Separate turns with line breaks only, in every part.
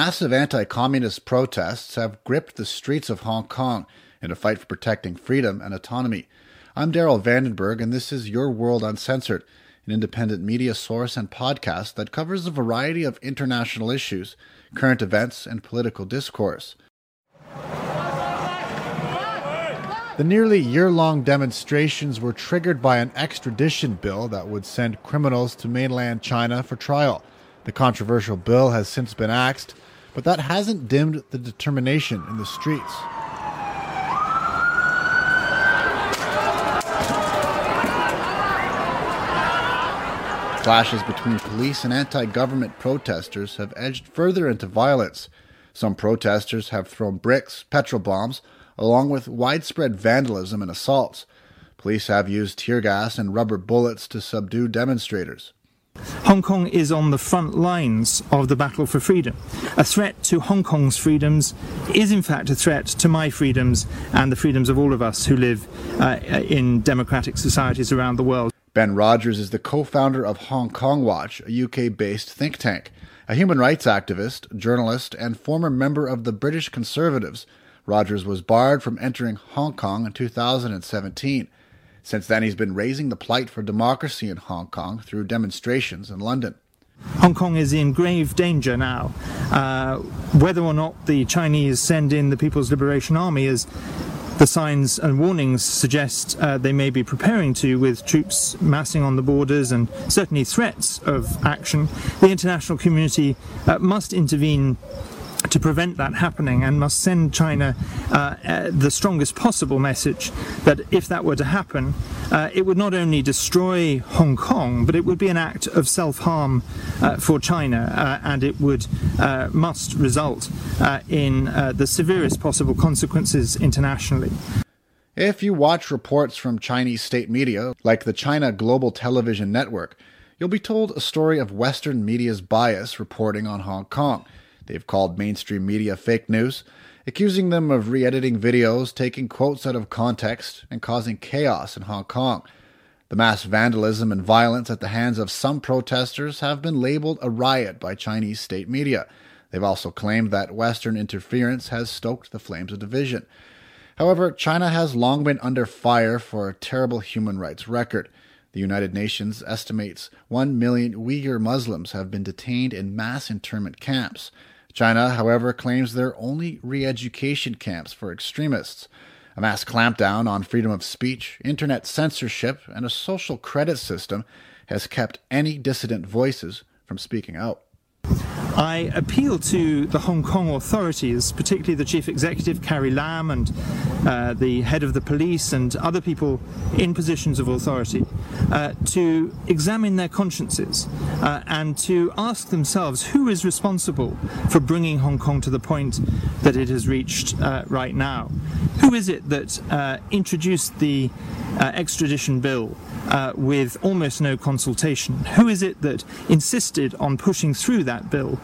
Massive anti communist protests have gripped the streets of Hong Kong in a fight for protecting freedom and autonomy. I'm Daryl Vandenberg, and this is Your World Uncensored, an independent media source and podcast that covers a variety of international issues, current events, and political discourse. The nearly year long demonstrations were triggered by an extradition bill that would send criminals to mainland China for trial. The controversial bill has since been axed, but that hasn't dimmed the determination in the streets. Clashes between police and anti government protesters have edged further into violence. Some protesters have thrown bricks, petrol bombs, along with widespread vandalism and assaults. Police have used tear gas and rubber bullets to subdue demonstrators.
Hong Kong is on the front lines of the battle for freedom. A threat to Hong Kong's freedoms is, in fact, a threat to my freedoms and the freedoms of all of us who live uh, in democratic societies around the world.
Ben Rogers is the co founder of Hong Kong Watch, a UK based think tank. A human rights activist, journalist, and former member of the British Conservatives, Rogers was barred from entering Hong Kong in 2017. Since then, he's been raising the plight for democracy in Hong Kong through demonstrations in London.
Hong Kong is in grave danger now. Uh, whether or not the Chinese send in the People's Liberation Army is the signs and warnings suggest uh, they may be preparing to, with troops massing on the borders and certainly threats of action. The international community uh, must intervene to prevent that happening and must send China uh, uh, the strongest possible message that if that were to happen, uh, it would not only destroy Hong Kong, but it would be an act of self harm uh, for China uh, and it would uh, must result in the severest possible consequences internationally.
If you watch reports from Chinese state media, like the China Global Television Network, you'll be told a story of Western media's bias reporting on Hong Kong. They've called mainstream media fake news, accusing them of re editing videos, taking quotes out of context, and causing chaos in Hong Kong. The mass vandalism and violence at the hands of some protesters have been labeled a riot by Chinese state media. They've also claimed that Western interference has stoked the flames of division. However, China has long been under fire for a terrible human rights record. The United Nations estimates 1 million Uyghur Muslims have been detained in mass internment camps. China, however, claims they're only re education camps for extremists. A mass clampdown on freedom of speech, internet censorship, and a social credit system has kept any dissident voices from speaking out.
I appeal to the Hong Kong authorities, particularly the chief executive Carrie Lam and uh, the head of the police and other people in positions of authority, uh, to examine their consciences uh, and to ask themselves who is responsible for bringing Hong Kong to the point that it has reached uh, right now. Who is it that uh, introduced the uh, extradition bill with almost no consultation? Who is it that insisted on pushing through that bill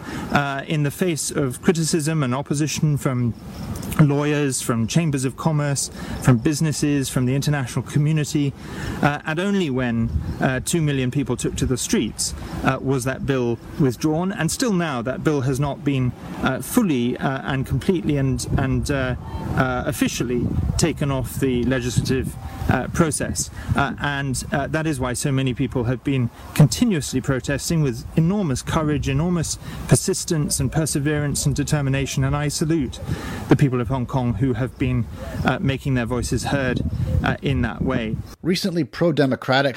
in the face of criticism and opposition from lawyers, from chambers of commerce, from businesses, from the international community, and only when uh, two million people took to the streets uh, was that bill withdrawn. And still now, that bill has not been uh, fully uh, and completely and and uh, officially taken off the legislative process. and that is why so many people have been continuously protesting with enormous courage, enormous persistence and perseverance and determination. And I salute the people of Hong Kong who have been uh, making their voices heard uh, in that way.
Recently, pro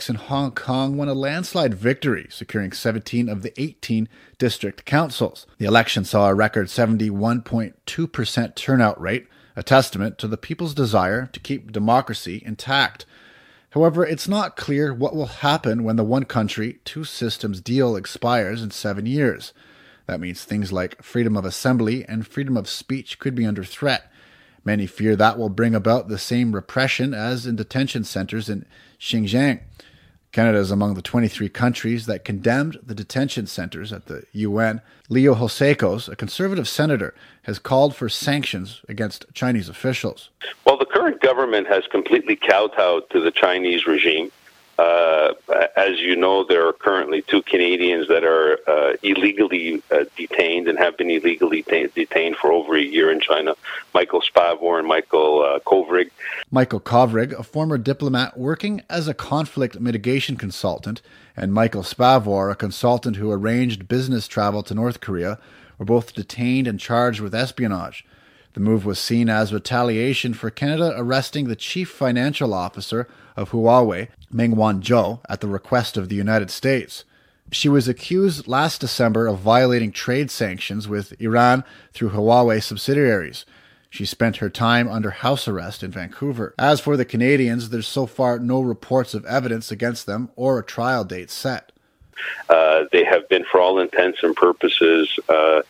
democrats in Hong Kong won a landslide victory, securing 17 of the 18 district councils. The election saw a record 71.2% turnout rate, a testament to the people's desire to keep democracy intact. However, it's not clear what will happen when the one country, two systems deal expires in seven years. That means things like freedom of assembly and freedom of speech could be under threat. Many fear that will bring about the same repression as in detention centers in Xinjiang. Canada is among the 23 countries that condemned the detention centers at the UN. Leo Housakos, a conservative senator, has called for sanctions against Chinese officials.
Well, the current government has completely kowtowed to the Chinese regime. Uh, as you know, there are currently two Canadians that are uh, illegally uh, detained and have been illegally t- detained for over a year in China. Michael Spavor and Michael uh, Kovrig.
Michael Kovrig, a former diplomat working as a conflict mitigation consultant, and Michael Spavor, a consultant who arranged business travel to North Korea, were both detained and charged with espionage. The move was seen as retaliation for Canada arresting the chief financial officer of Huawei, Meng Wanzhou, at the request of the United States. She was accused last December of violating trade sanctions with Iran through Huawei subsidiaries. She spent her time under house arrest in Vancouver. As for the Canadians, there's so far no reports of evidence against them or a trial date set.
Uh, they have been, for all intents and purposes, uh,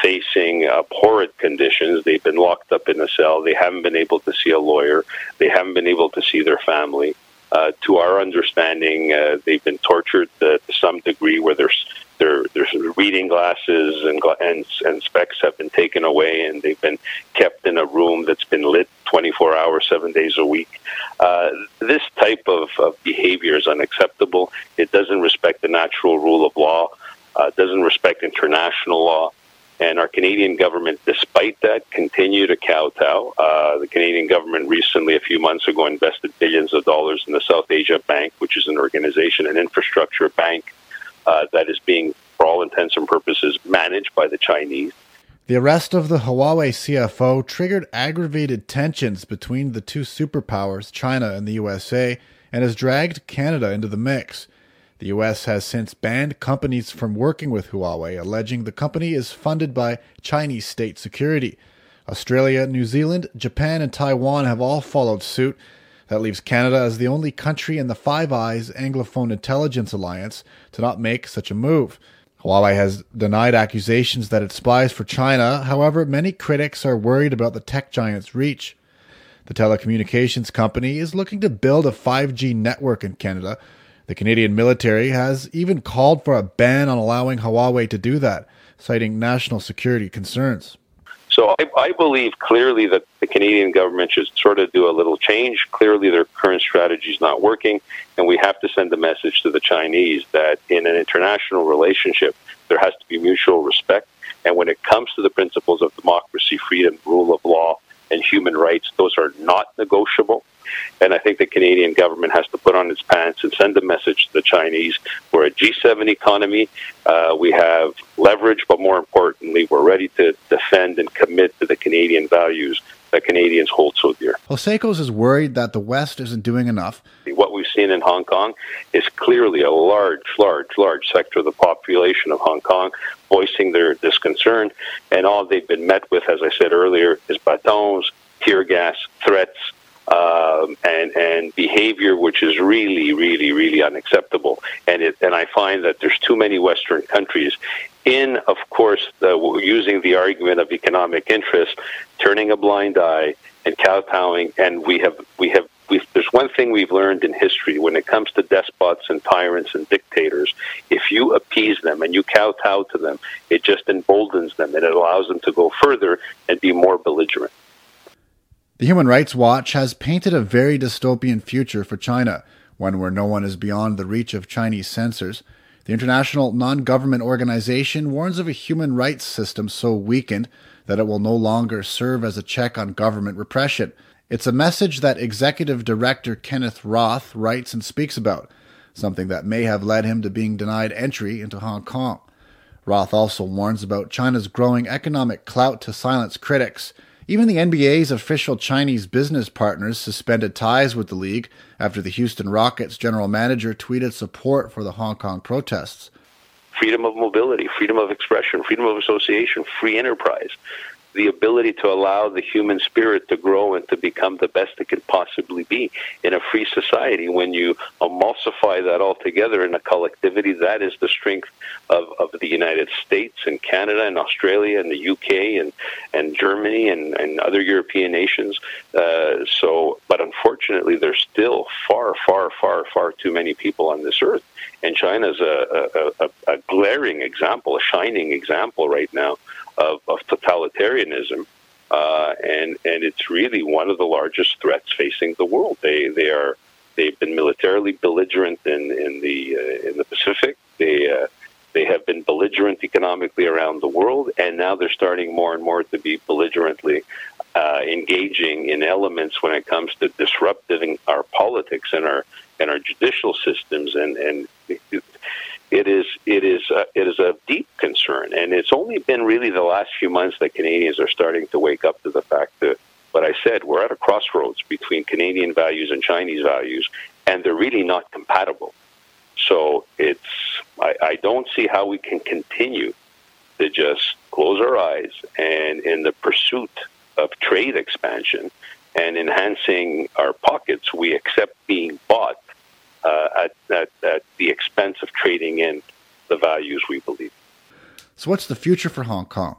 facing horrid conditions. They've been locked up in a cell. They haven't been able to see a lawyer. They haven't been able to see their family. Uh, to our understanding, uh, they've been tortured uh, to some degree where there's their, their reading glasses and, and, and specs have been taken away and they've been kept in a room that's been lit 24 hours, seven days a week. Uh, this type of, of behavior is unacceptable. It doesn't respect the natural rule of law, uh, doesn't respect international law. And our Canadian government, despite that, continue to kowtow. Uh, the Canadian government recently, a few months ago, invested billions of dollars in the South Asia Bank, which is an organization, an infrastructure bank uh, that is being, for all intents and purposes, managed by the Chinese.
The arrest of the Huawei CFO triggered aggravated tensions between the two superpowers, China and the USA, and has dragged Canada into the mix. The US has since banned companies from working with Huawei, alleging the company is funded by Chinese state security. Australia, New Zealand, Japan, and Taiwan have all followed suit. That leaves Canada as the only country in the Five Eyes Anglophone Intelligence Alliance to not make such a move. Huawei has denied accusations that it spies for China. However, many critics are worried about the tech giant's reach. The telecommunications company is looking to build a 5G network in Canada, the Canadian military has even called for a ban on allowing Huawei to do that, citing national security concerns.
So I, I, believe clearly that the Canadian government should sort of do a little change. Clearly, their current strategy is not working, and we have to send a message to the Chinese that in an international relationship, there has to be mutual respect. And when it comes to the principles of democracy, freedom, rule of law, and human rights, those are not negotiable. And I think the Canadian government has to put on its pants and send a message to the Chinese. We're a G7 economy. Uh, we have leverage, but more importantly, we're ready to defend and commit to the Canadian values that Canadians hold so dear.
Housakos is worried that the West isn't doing enough.
What we've seen in Hong Kong is clearly a large, large, large sector of the population of Hong Kong voicing their disconcern, and all they've been met with, as I said earlier, is batons, tear gas, threats, um, and and behavior which is really, really, really unacceptable. And it and I find that there's too many Western countries in, of course, the, using the argument of economic interest, turning a blind eye and kowtowing. And we have we have We've, there's one thing we've learned in history when it comes to despots and tyrants and dictators. If you appease them and you kowtow to them, it just emboldens them and it allows them to go further and be more belligerent.
The Human Rights Watch has painted a very dystopian future for China, one where no one is beyond the reach of Chinese censors. The international non government organization warns of a human rights system so weakened that it will no longer serve as a check on government repression. It's a message that Executive Director Kenneth Roth writes and speaks about, something that may have led him to being denied entry into Hong Kong. Roth also warns about China's growing economic clout to silence critics even the NBA's official Chinese business partners suspended ties with the league after the Houston Rockets general manager tweeted support for the Hong Kong protests.
Freedom of mobility, freedom of expression, freedom of association, free enterprise the ability to allow the human spirit to grow and to become the best it can possibly be in a free society. When you emulsify that all together in a collectivity, that is the strength of, of the United States and Canada and Australia and the UK and, and Germany and, and other European nations. Uh, so, but unfortunately, there's still far, far, far, far too many people on this earth. And China is a, a, a, a glaring example, a shining example right now of, of totalitarianism, uh, and and it's really one of the largest threats facing the world. They they are They've been militarily belligerent in in the uh, in the Pacific. They uh, they have been belligerent economically around the world, and now they're starting more and more to be belligerently uh, engaging in elements when it comes to disrupting our politics and our and our judicial systems. And and it is it is uh, it is a deep concern, and it's only been really the last few months that Canadians are starting to wake up to the fact that what I said we're at a crossroads between Canadian values and Chinese values, and they're really not compatible. So it's I, I don't see how we can continue to just close our eyes and in the pursuit of trade expansion and enhancing our pockets, we accept being bought uh, at, at, at the expense of trading in the values we believe.
So, what's the future for Hong Kong?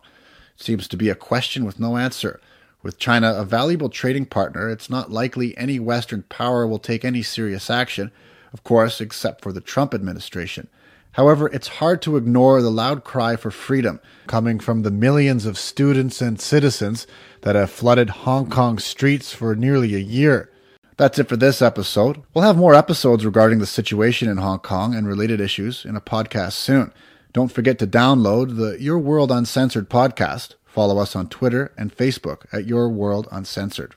Seems to be a question with no answer. With China a valuable trading partner, it's not likely any Western power will take any serious action of course, except for the Trump administration. However, it's hard to ignore the loud cry for freedom coming from the millions of students and citizens that have flooded Hong Kong streets for nearly a year. That's it for this episode. We'll have more episodes regarding the situation in Hong Kong and related issues in a podcast soon. Don't forget to download the Your World Uncensored podcast. Follow us on Twitter and Facebook at Your World Uncensored.